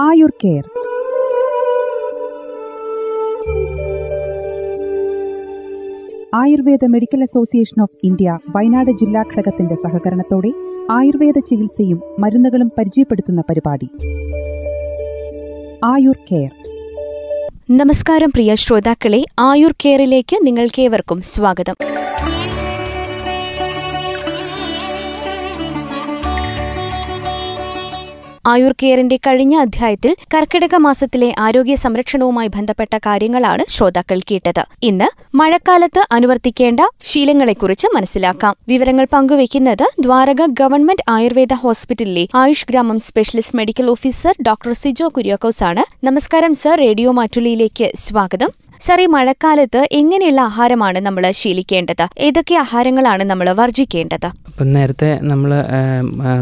Ayur care. Ayurveda medical association of India Wayanad ജില്ലാ ഘടകത്തിന്റെ സഹകരണത്തോടെ ആയുർവേദ ചികിത്സയും മരുന്നുകളും പരിചയപ്പെടുത്തുന്ന പരിപാടി. ആയുർ കെയർ. നമസ്കാരം പ്രിയ ശ്രോതാക്കളെ ആയുർ കെയറിലേക്ക് നിങ്ങൾക്കേവർക്കും സ്വാഗതം. ആയുർ കെയറിന്റെ കഴിഞ്ഞ അധ്യായത്തിൽ കർക്കിടക മാസത്തിലെ ആരോഗ്യ സംരക്ഷണവുമായി ബന്ധപ്പെട്ട കാര്യങ്ങളാണ് ശ്രോതാക്കൾ കേട്ടത്. ഇന്ന് മഴക്കാലത്ത് അനുവർത്തിക്കേണ്ട ശീലങ്ങളെക്കുറിച്ച് മനസ്സിലാക്കാം. വിവരങ്ങൾ പങ്കുവയ്ക്കുന്നത് ദ്വാരക ഗവൺമെന്റ് ആയുർവേദ ഹോസ്പിറ്റലിലെ ആയുഷ് ഗ്രാമം specialist medical officer doctor Sijo Kuriakose ആണ് നമസ്കാരം സർ റേഡിയോ മാറ്റുലിയിലേക്ക് സ്വാഗതം. സർ മഴക്കാലത്ത് എങ്ങനെയുള്ള ആഹാരമാണ് നമ്മൾ ശീലിക്കേണ്ടത്? ഏതൊക്കെ ആഹാരങ്ങളാണ് നമ്മൾ വർജിക്കേണ്ടത് ഇപ്പം നേരത്തെ നമ്മൾ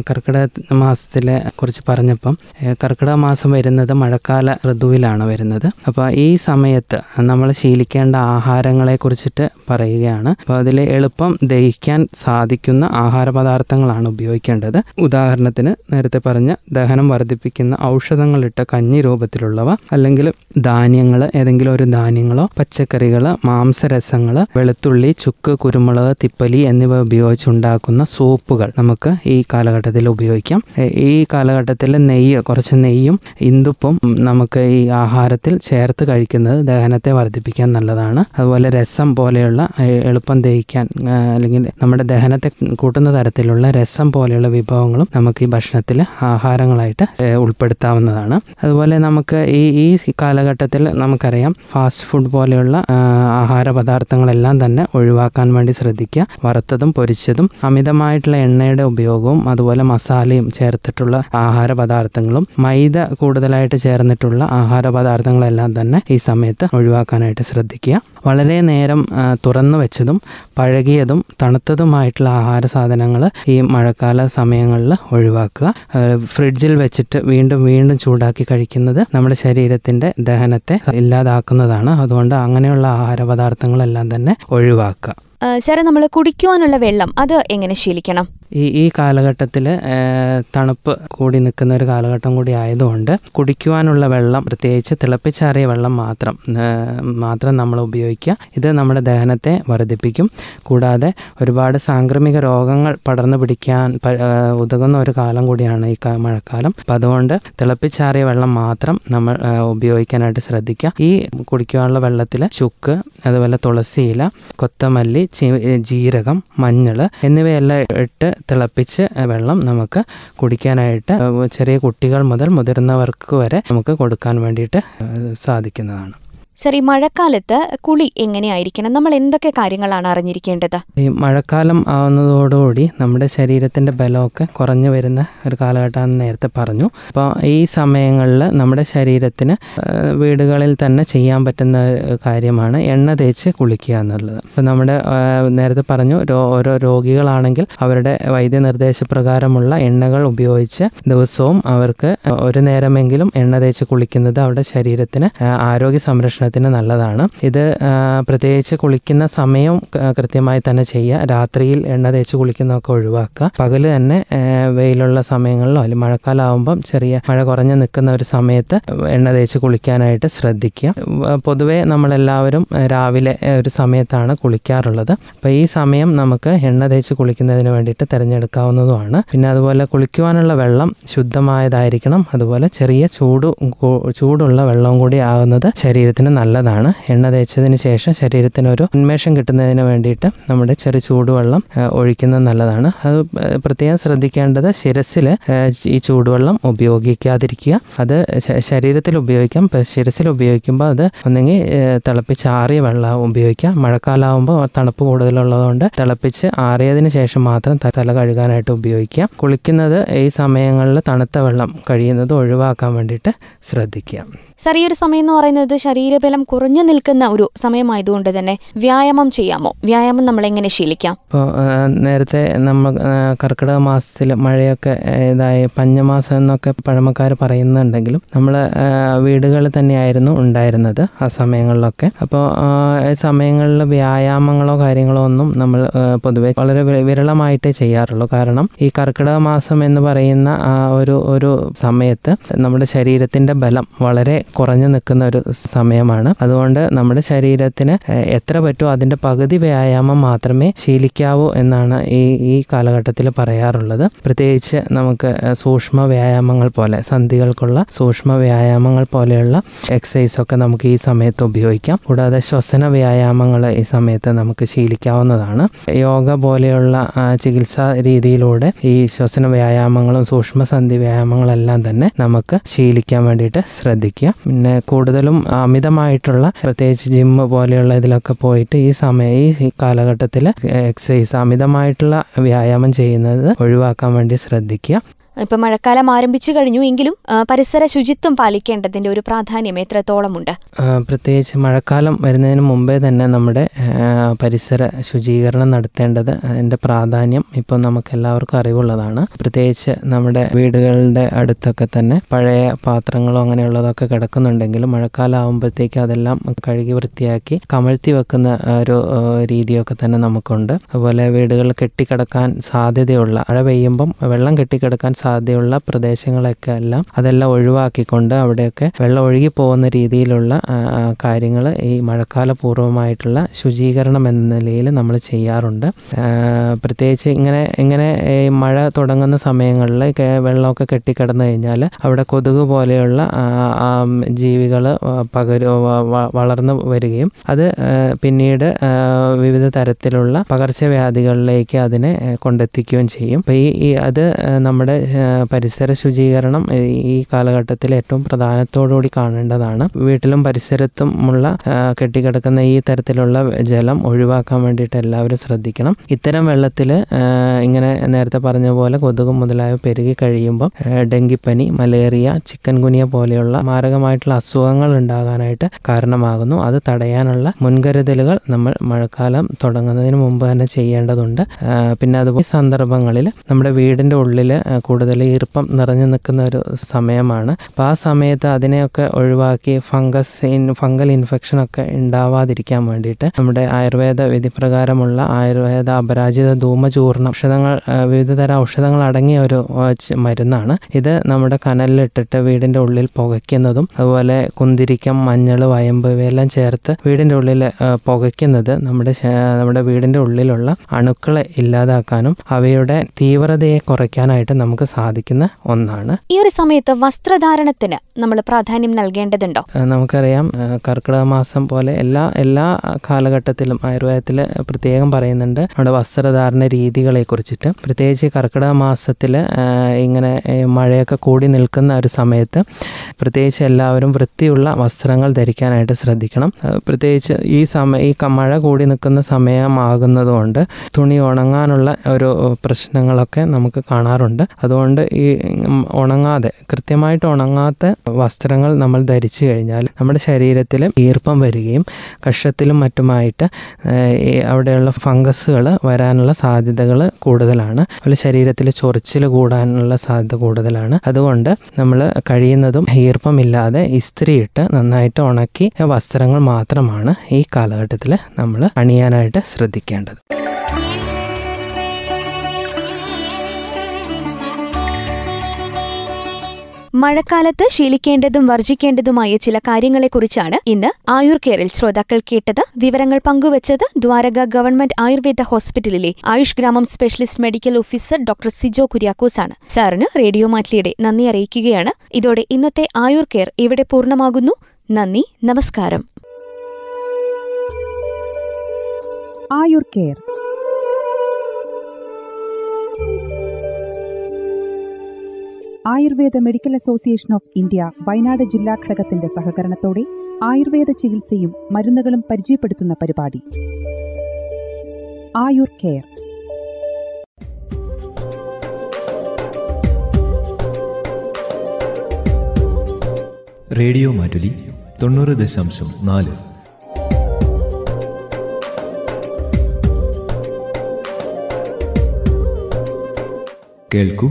കർക്കിടക മാസത്തിലെ കുറിച്ച് പറഞ്ഞപ്പം കർക്കിടക മാസം വരുന്നത് മഴക്കാല ഋതുവിലാണ് വരുന്നത്. അപ്പോൾ ഈ സമയത്ത് നമ്മൾ ശീലിക്കേണ്ട ആഹാരങ്ങളെ കുറിച്ചിട്ട് പറയുകയാണ്. അപ്പോൾ അതിൽ എളുപ്പം ദഹിക്കാൻ സാധിക്കുന്ന ആഹാര പദാർത്ഥങ്ങളാണ് ഉപയോഗിക്കേണ്ടത്. ഉദാഹരണത്തിന് നേരത്തെ പറഞ്ഞ ദഹനം വർദ്ധിപ്പിക്കുന്ന ഔഷധങ്ങളിട്ട കഞ്ഞി രൂപത്തിലുള്ളവ അല്ലെങ്കിൽ ധാന്യങ്ങൾ ഏതെങ്കിലും ഒരു ധാന്യങ്ങളോ പച്ചക്കറികൾ മാംസരസങ്ങൾ വെളുത്തുള്ളി ചുക്ക് കുരുമുളക് തിപ്പലി എന്നിവ ഉപയോഗിച്ചുണ്ടാക്കുന്ന സൂപ്പുകൾ നമുക്ക് ഈ കാലഘട്ടത്തിൽ ഉപയോഗിക്കാം. ഈ കാലഘട്ടത്തിൽ നെയ്യ് കുറച്ച് നെയ്യും ഇന്ദുപ്പും നമുക്ക് ഈ ആഹാരത്തിൽ ചേർത്ത് കഴിക്കുന്നത് ദഹനത്തെ വർദ്ധിപ്പിക്കാൻ നല്ലതാണ്. അതുപോലെ രസം പോലെയുള്ള എളുപ്പം ദഹിക്കാൻ അല്ലെങ്കിൽ നമ്മുടെ ദഹനത്തെ കൂട്ടുന്ന തരത്തിലുള്ള രസം പോലെയുള്ള വിഭവങ്ങളും നമുക്ക് ഈ ഭക്ഷണത്തിൽ ആഹാരങ്ങളായിട്ട് ഉൾപ്പെടുത്താവുന്നതാണ്. അതുപോലെ നമുക്ക് ഈ ഈ കാലഘട്ടത്തിൽ നമുക്കറിയാം ഫാസ്റ്റ് ഫുഡ് പോലെയുള്ള ആഹാര പദാർത്ഥങ്ങളെല്ലാം തന്നെ ഒഴിവാക്കാൻ വേണ്ടി ശ്രദ്ധിക്കുക. വറുത്തതും പൊരിച്ചതും അമിതമായിട്ടുള്ള എണ്ണയുടെ ഉപയോഗവും അതുപോലെ മസാലയും ചേർത്തിട്ടുള്ള ആഹാര പദാർത്ഥങ്ങളും മൈദ കൂടുതലായിട്ട് ചേർന്നിട്ടുള്ള ആഹാര പദാർത്ഥങ്ങളെല്ലാം തന്നെ ഈ സമയത്ത് ഒഴിവാക്കാനായിട്ട് ശ്രദ്ധിക്കുക. വളരെ നേരം തുറന്നു വെച്ചതും പഴകിയതും തണുത്തതുമായിട്ടുള്ള ആഹാര സാധനങ്ങൾ ഈ മഴക്കാല സമയങ്ങളിൽ ഒഴിവാക്കുക. ഫ്രിഡ്ജിൽ വെച്ചിട്ട് വീണ്ടും വീണ്ടും ചൂടാക്കി കഴിക്കുന്നത് നമ്മുടെ ശരീരത്തിന്റെ ദഹനത്തെ ഇല്ലാതാക്കുന്നതാണ്. അതുകൊണ്ട് അങ്ങനെയുള്ള ആഹാര പദാർത്ഥങ്ങളെല്ലാം തന്നെ ഒഴിവാക്കുക. സാറേ നമ്മൾ കുടിക്കുവാനുള്ള വെള്ളം അത് എങ്ങനെ ശീലിക്കണം? ഈ ഈ കാലഘട്ടത്തിൽ തണുപ്പ് കൂടി നിൽക്കുന്ന ഒരു കാലഘട്ടം കൂടി ആയതുകൊണ്ട് കുടിക്കുവാനുള്ള വെള്ളം പ്രത്യേകിച്ച് തിളപ്പിച്ചാറിയ വെള്ളം മാത്രം മാത്രം നമ്മൾ ഉപയോഗിക്കുക. ഇത് നമ്മുടെ ദഹനത്തെ വർദ്ധിപ്പിക്കും. കൂടാതെ ഒരുപാട് സാംക്രമിക രോഗങ്ങൾ പടർന്നു പിടിക്കാൻ ഉതകുന്ന ഒരു കാലം കൂടിയാണ് ഈ മഴക്കാലം. അപ്പം അതുകൊണ്ട് തിളപ്പിച്ചാറിയ വെള്ളം മാത്രം നമ്മൾ ഉപയോഗിക്കാനായിട്ട് ശ്രദ്ധിക്കുക. ഈ കുടിക്കുവാനുള്ള വെള്ളത്തിൽ ചുക്ക് അതുപോലെ തുളസിയില കൊത്തമല്ലി ജീരകം മഞ്ഞൾ എന്നിവയെല്ലാം ഇട്ട് തിളപ്പിച്ച് വെള്ളം നമുക്ക് കുടിക്കാനായിട്ട് ചെറിയ കുട്ടികൾ മുതൽ മുതിർന്നവർക്ക് വരെ നമുക്ക് കൊടുക്കാൻ വേണ്ടിയിട്ട് സാധിക്കുന്നതാണ്. ഈ മഴക്കാലത്ത് കുളി എങ്ങനെയായിരിക്കണം? നമ്മൾ എന്തൊക്കെ കാര്യങ്ങളാണ് അറിഞ്ഞിരിക്കേണ്ടത്? ഈ മഴക്കാലം ആവുന്നതോടുകൂടി നമ്മുടെ ശരീരത്തിന്റെ ബലമൊക്കെ കുറഞ്ഞു വരുന്ന ഒരു കാലഘട്ടമാണെന്ന് നേരത്തെ പറഞ്ഞു. അപ്പോൾ ഈ സമയങ്ങളിൽ നമ്മുടെ ശരീരത്തിന് വീടുകളിൽ തന്നെ ചെയ്യാൻ പറ്റുന്ന കാര്യമാണ് എണ്ണ തേച്ച് കുളിക്കുക എന്നുള്ളത്. അപ്പോൾ നമ്മുടെ നേരത്തെ പറഞ്ഞു ഓരോ രോഗികളാണെങ്കിൽ അവരുടെ വൈദ്യനിർദ്ദേശപ്രകാരമുള്ള എണ്ണകൾ ഉപയോഗിച്ച് ദിവസവും അവർക്ക് ഒരു നേരമെങ്കിലും എണ്ണ തേച്ച് കുളിക്കുന്നത് അവരുടെ ശരീരത്തിന് ആരോഗ്യ ആരോഗ്യ സംരക്ഷണത്തിന് നല്ലതാണ്. ഇത് പ്രത്യേകിച്ച് കുളിക്കുന്ന സമയം കൃത്യമായി തന്നെ ചെയ്യുക. രാത്രിയിൽ എണ്ണ തേച്ച് കുളിക്കുന്നതൊക്കെ ഒഴിവാക്കുക. പകൽ തന്നെ വെയിലുള്ള സമയങ്ങളിലോ അല്ലെങ്കിൽ മഴക്കാലാവുമ്പം ചെറിയ മഴ കുറഞ്ഞ് നിൽക്കുന്ന ഒരു സമയത്ത് എണ്ണ തേച്ച് കുളിക്കാനായിട്ട് ശ്രദ്ധിക്കുക. പൊതുവേ നമ്മളെല്ലാവരും രാവിലെ ഒരു സമയത്താണ് കുളിക്കാറുള്ളത്. അപ്പോൾ ഈ സമയം നമുക്ക് എണ്ണ തേച്ച് കുളിക്കുന്നതിന് വേണ്ടിയിട്ട് തിരഞ്ഞെടുക്കാവുന്നതുമാണ്. പിന്നെ അതുപോലെ കുളിക്കുവാനുള്ള വെള്ളം ശുദ്ധമായതായിരിക്കണം. അതുപോലെ ചെറിയ ചൂട് ചൂടുള്ള വെള്ളവും കൂടി ആകുന്നത് ശരീരത്തിന് നല്ലതാണ്. എണ്ണ തേച്ചതിന് ശേഷം ശരീരത്തിന് ഒരു ഉന്മേഷം കിട്ടുന്നതിന് വേണ്ടിയിട്ട് നമ്മുടെ ചെറു ചൂടുവെള്ളം ഒഴിക്കുന്നത് നല്ലതാണ്. അത് പ്രത്യേകം ശ്രദ്ധിക്കേണ്ടത് ശിരസിൽ ഈ ചൂടുവെള്ളം ഉപയോഗിക്കാതിരിക്കുക. അത് ശരീരത്തിൽ ഉപയോഗിക്കാം. ശിരസിൽ ഉപയോഗിക്കുമ്പോൾ അത് ഒന്നെങ്കിൽ തിളപ്പിച്ച് ആറിയ വെള്ളം ഉപയോഗിക്കാം മഴക്കാലമാകുമ്പോൾ തണുപ്പ് കൂടുതലുള്ളതുകൊണ്ട് തിളപ്പിച്ച് ആറിയതിന് ശേഷം മാത്രം തല കഴുകാനായിട്ട് ഉപയോഗിക്കാം കുളിക്കുന്നത് ഈ സമയങ്ങളിൽ തണുത്ത വെള്ളം കഴിയുന്നത് ഒഴിവാക്കാൻ വേണ്ടിയിട്ട് ശ്രദ്ധിക്കുക. ഒരു സമയം എന്ന് പറയുന്നത് ശരീരബലം കുറഞ്ഞു നിൽക്കുന്ന ഒരു സമയമായതുകൊണ്ട് തന്നെ വ്യായാമം ചെയ്യാമോ? വ്യായാമം നമ്മൾ എങ്ങനെ ശീലിക്കാം ഇപ്പോൾ നേരത്തെ നമ്മൾ കർക്കിടക മാസത്തിൽ മഴയൊക്കെ ഇതായി പഞ്ഞമാസം എന്നൊക്കെ പഴമക്കാർ പറയുന്നുണ്ടെങ്കിലും നമ്മൾ വീടുകളിൽ തന്നെയായിരുന്നു ഉണ്ടായിരുന്നത് ആ സമയങ്ങളിലൊക്കെ. അപ്പോൾ സമയങ്ങളിൽ വ്യായാമങ്ങളോ കാര്യങ്ങളോ ഒന്നും നമ്മൾ പൊതുവെ വളരെ വിരളമായിട്ടേ ചെയ്യാറുള്ളൂ. കാരണം ഈ കർക്കിടക മാസം എന്ന് പറയുന്ന ആ ഒരു ഒരു സമയത്ത് നമ്മുടെ ശരീരത്തിന്റെ ബലം വളരെ കുറഞ്ഞു നിൽക്കുന്ന ഒരു സമയമാണ്. അതുകൊണ്ട് നമ്മുടെ ശരീരത്തിന് എത്ര പറ്റുമോ അതിന്റെ പകുതി വ്യായാമം മാത്രമേ ശീലിക്കാവൂ എന്നാണ് ഈ ഈ കാലഘട്ടത്തിൽ പറയാറുള്ളത്. പ്രത്യേകിച്ച് നമുക്ക് സൂക്ഷ്മ വ്യായാമങ്ങൾ പോലെ സന്ധികൾക്കുള്ള സൂക്ഷ്മ വ്യായാമങ്ങൾ പോലെയുള്ള എക്സസൈസ് ഒക്കെ നമുക്ക് ഈ സമയത്ത് ഉപയോഗിക്കാം. കൂടാതെ ശ്വസന വ്യായാമങ്ങൾ ഈ സമയത്ത് നമുക്ക് ശീലിക്കാവുന്നതാണ്. യോഗ പോലെയുള്ള ചികിത്സാ രീതിയിലൂടെ ഈ ശ്വസന വ്യായാമങ്ങളും സൂക്ഷ്മ സന്ധി വ്യായാമങ്ങളെല്ലാം തന്നെ നമുക്ക് ശീലിക്കാൻ വേണ്ടിയിട്ട് ശ്രദ്ധിക്കുക. പിന്നെ കൂടുതലും അമിതമായിട്ടുള്ള പ്രത്യേകിച്ച് ജിമ്മ് പോലെയുള്ള ഇതിലൊക്കെ പോയിട്ട് ഈ സമയം ഈ കാലഘട്ടത്തിൽ എക്സസൈസ് അമിതമായിട്ടുള്ള വ്യായാമം ചെയ്യുന്നത് ഒഴിവാക്കാൻ വേണ്ടി ശ്രദ്ധിക്കുക. ഇപ്പൊ മഴക്കാലം ആരംഭിച്ചു കഴിഞ്ഞു എങ്കിലും പരിസര ശുചിത്വം പാലിക്കേണ്ടതിന്റെ ഒരു പ്രാധാന്യം എത്രത്തോളമുണ്ട്? പ്രത്യേകിച്ച് മഴക്കാലം വരുന്നതിന് മുമ്പേ തന്നെ നമ്മുടെ പരിസര ശുചീകരണം നടത്തേണ്ടത് അതിന്റെ പ്രാധാന്യം ഇപ്പോൾ നമുക്ക് എല്ലാവർക്കും അറിവുള്ളതാണ്. പ്രത്യേകിച്ച് നമ്മുടെ വീടുകളുടെ അടുത്തൊക്കെ തന്നെ പഴയ പാത്രങ്ങളോ അങ്ങനെയുള്ളതൊക്കെ കിടക്കുന്നുണ്ടെങ്കിലും മഴക്കാലം ആകുമ്പോഴത്തേക്ക് അതെല്ലാം കഴുകി വൃത്തിയാക്കി കമഴ്ത്തി വെക്കുന്ന ഒരു രീതിയൊക്കെ തന്നെ നമുക്കുണ്ട്. അതുപോലെ വീടുകൾ കെട്ടിക്കിടക്കാൻ സാധ്യതയുള്ള മഴ പെയ്യുമ്പം വെള്ളം കെട്ടിക്കിടക്കാൻ സാധ്യതയുള്ള പ്രദേശങ്ങളൊക്കെ എല്ലാം അതെല്ലാം ഒഴിവാക്കിക്കൊണ്ട് അവിടെയൊക്കെ വെള്ളം ഒഴുകി പോകുന്ന രീതിയിലുള്ള കാര്യങ്ങൾ ഈ മഴക്കാല പൂർവമായിട്ടുള്ള ശുചീകരണം എന്ന നിലയിൽ നമ്മൾ ചെയ്യാറുണ്ട്. പ്രത്യേകിച്ച് ഇങ്ങനെ ഇങ്ങനെ ഈ മഴ തുടങ്ങുന്ന സമയങ്ങളിൽ വെള്ളമൊക്കെ കെട്ടിക്കിടന്നു കഴിഞ്ഞാൽ അവിടെ കൊതുക് പോലെയുള്ള ജീവികൾ പകരു വളർന്നു വരികയും അത് പിന്നീട് വിവിധ തരത്തിലുള്ള പകർച്ചവ്യാധികളിലേക്ക് അതിനെ കൊണ്ടെത്തിക്കുകയും ചെയ്യും. അപ്പോൾ ഈ അത് നമ്മുടെ പരിസര ശുചീകരണം ഈ കാലഘട്ടത്തിൽ ഏറ്റവും പ്രധാനത്തോടുകൂടി കാണേണ്ടതാണ്. വീട്ടിലും പരിസരത്തും ഉള്ള കെട്ടിക്കിടക്കുന്ന ഈ തരത്തിലുള്ള ജലം ഒഴിവാക്കാൻ വേണ്ടിയിട്ട് എല്ലാവരും ശ്രദ്ധിക്കണം. ഇത്തരം വെള്ളത്തിൽ ഇങ്ങനെ നേരത്തെ പറഞ്ഞ പോലെ കൊതുക് മുതലായവ പെരുകി കഴിയുമ്പോൾ ഡെങ്കിപ്പനി മലേറിയ ചിക്കൻ ഗുനിയ പോലെയുള്ള മാരകമായിട്ടുള്ള അസുഖങ്ങൾ ഉണ്ടാകാനായിട്ട് കാരണമാകുന്നു. അത് തടയാനുള്ള മുൻകരുതലുകൾ നമ്മൾ മഴക്കാലം തുടങ്ങുന്നതിന് മുമ്പ് തന്നെ ചെയ്യേണ്ടതുണ്ട്. പിന്നെ അതുപോലെ സന്ദർഭങ്ങളിൽ നമ്മുടെ വീടിന്റെ ഉള്ളിൽ കൂടുതൽ ഈർപ്പം നിറഞ്ഞു നിൽക്കുന്ന ഒരു സമയമാണ്. അപ്പോൾ ആ സമയത്ത് അതിനെയൊക്കെ ഒഴിവാക്കി ഫംഗസ് ഇൻ ഫംഗൽ ഇൻഫെക്ഷനൊക്കെ ഉണ്ടാവാതിരിക്കാൻ വേണ്ടിയിട്ട് നമ്മുടെ ആയുർവേദ വിധിപ്രകാരമുള്ള ആയുർവേദ അപരാജിത ധൂമചൂർണം ഔഷധങ്ങൾ വിവിധതരം വിവിധ തരം ഔഷധങ്ങൾ അടങ്ങിയ ഒരു മരുന്നാണ്. ഇത് നമ്മുടെ കനലിലിട്ടിട്ട് വീടിന്റെ ഉള്ളിൽ പുകയ്ക്കുന്നതും അതുപോലെ കുന്തിരിക്കം മഞ്ഞൾ വയമ്പ് ഇവയെല്ലാം ചേർത്ത് വീടിന്റെ ഉള്ളിൽ പുകയ്ക്കുന്നത് നമ്മുടെ നമ്മുടെ വീടിന്റെ ഉള്ളിലുള്ള അണുക്കളെ ഇല്ലാതാക്കാനും അവയുടെ തീവ്രതയെ കുറയ്ക്കാനായിട്ട് നമുക്ക് സാധിക്കുന്ന ഒന്നാണ്. ഈ ഒരു സമയത്ത് വസ്ത്രധാരണത്തിന് നമ്മൾ പ്രാധാന്യം നൽകേണ്ടതുണ്ടോ? നമുക്കറിയാം കർക്കിടക മാസം പോലെ എല്ലാ എല്ലാ കാലഘട്ടത്തിലും ആയുർവേദത്തിൽ പ്രത്യേകം പറയുന്നുണ്ട്. നമ്മുടെ വസ്ത്രധാരണ രീതികളെ കുറിച്ചിട്ട്. പ്രത്യേകിച്ച് കർക്കിടക മാസത്തിൽ ഇങ്ങനെ മഴയൊക്കെ കൂടി നിൽക്കുന്ന ഒരു സമയത്ത് പ്രത്യേകിച്ച് എല്ലാവരും വൃത്തിയുള്ള വസ്ത്രങ്ങൾ ധരിക്കാനായിട്ട് ശ്രദ്ധിക്കണം. പ്രത്യേകിച്ച് ഈ സമയം ഈ മഴ കൂടി നിൽക്കുന്ന സമയമാകുന്നതുകൊണ്ട് തുണി ഉണങ്ങാനുള്ള ഒരു പ്രശ്നങ്ങളൊക്കെ നമുക്ക് കാണാറുണ്ട്. അതുകൊണ്ട് ഈ ഉണങ്ങാതെ കൃത്യമായിട്ട് ഉണങ്ങാത്ത വസ്ത്രങ്ങൾ നമ്മൾ ധരിച്ചു കഴിഞ്ഞാൽ നമ്മുടെ ശരീരത്തിൽ ഈർപ്പം വരികയും കഷത്തിലും മറ്റുമായിട്ട് അവിടെയുള്ള ഫംഗസുകൾ വരാനുള്ള സാധ്യതകൾ കൂടുതലാണ്. അതുപോലെ ശരീരത്തിൽ ചൊറിച്ചിൽ കൂടാനുള്ള സാധ്യത കൂടുതലാണ്. അതുകൊണ്ട് നമ്മൾ കഴിയുന്നതും ഈർപ്പമില്ലാതെ ഇസ്ത്രിയിട്ട് നന്നായിട്ട് ഉണക്കി വസ്ത്രങ്ങൾ മാത്രമാണ് ഈ കാലഘട്ടത്തിൽ നമ്മൾ അണിയാനായിട്ട് ശ്രദ്ധിക്കേണ്ടത്. മഴക്കാലത്ത് ശീലിക്കേണ്ടതും വർജിക്കേണ്ടതുമായ ചില കാര്യങ്ങളെക്കുറിച്ചാണ് ഇന്ന് ആയുർ കെയറിൽ ശ്രോതാക്കൾ കേട്ടത്. വിവരങ്ങൾ പങ്കുവച്ചത് ദ്വാരക ഗവൺമെന്റ് ആയുർവേദ ഹോസ്പിറ്റലിലെ ആയുഷ് ഗ്രാമം specialist medical officer doctor Sijo കുര്യാക്കോസാണ്. സാറിന് റേഡിയോ മാറ്റിലിയുടെ നന്ദി അറിയിക്കുകയാണ്. ഇതോടെ ഇന്നത്തെ ആയുർ കെയർ ഇവിടെ പൂർണമാകുന്നു? നന്ദി നമസ്കാരം. Ayur care Ayurveda medical association of India Wayanad ജില്ലാ ഘടകത്തിന്റെ സഹകരണത്തോടെ ആയുർവേദ ചികിത്സയും മരുന്നുകളും പരിചയപ്പെടുത്തുന്ന പരിപാടി. ആയുർ കെയർ. റേഡിയോ മാറ്റുലി തൊണ്ണൂറ് ദശാംശം നാല്. കേൾക്കൂ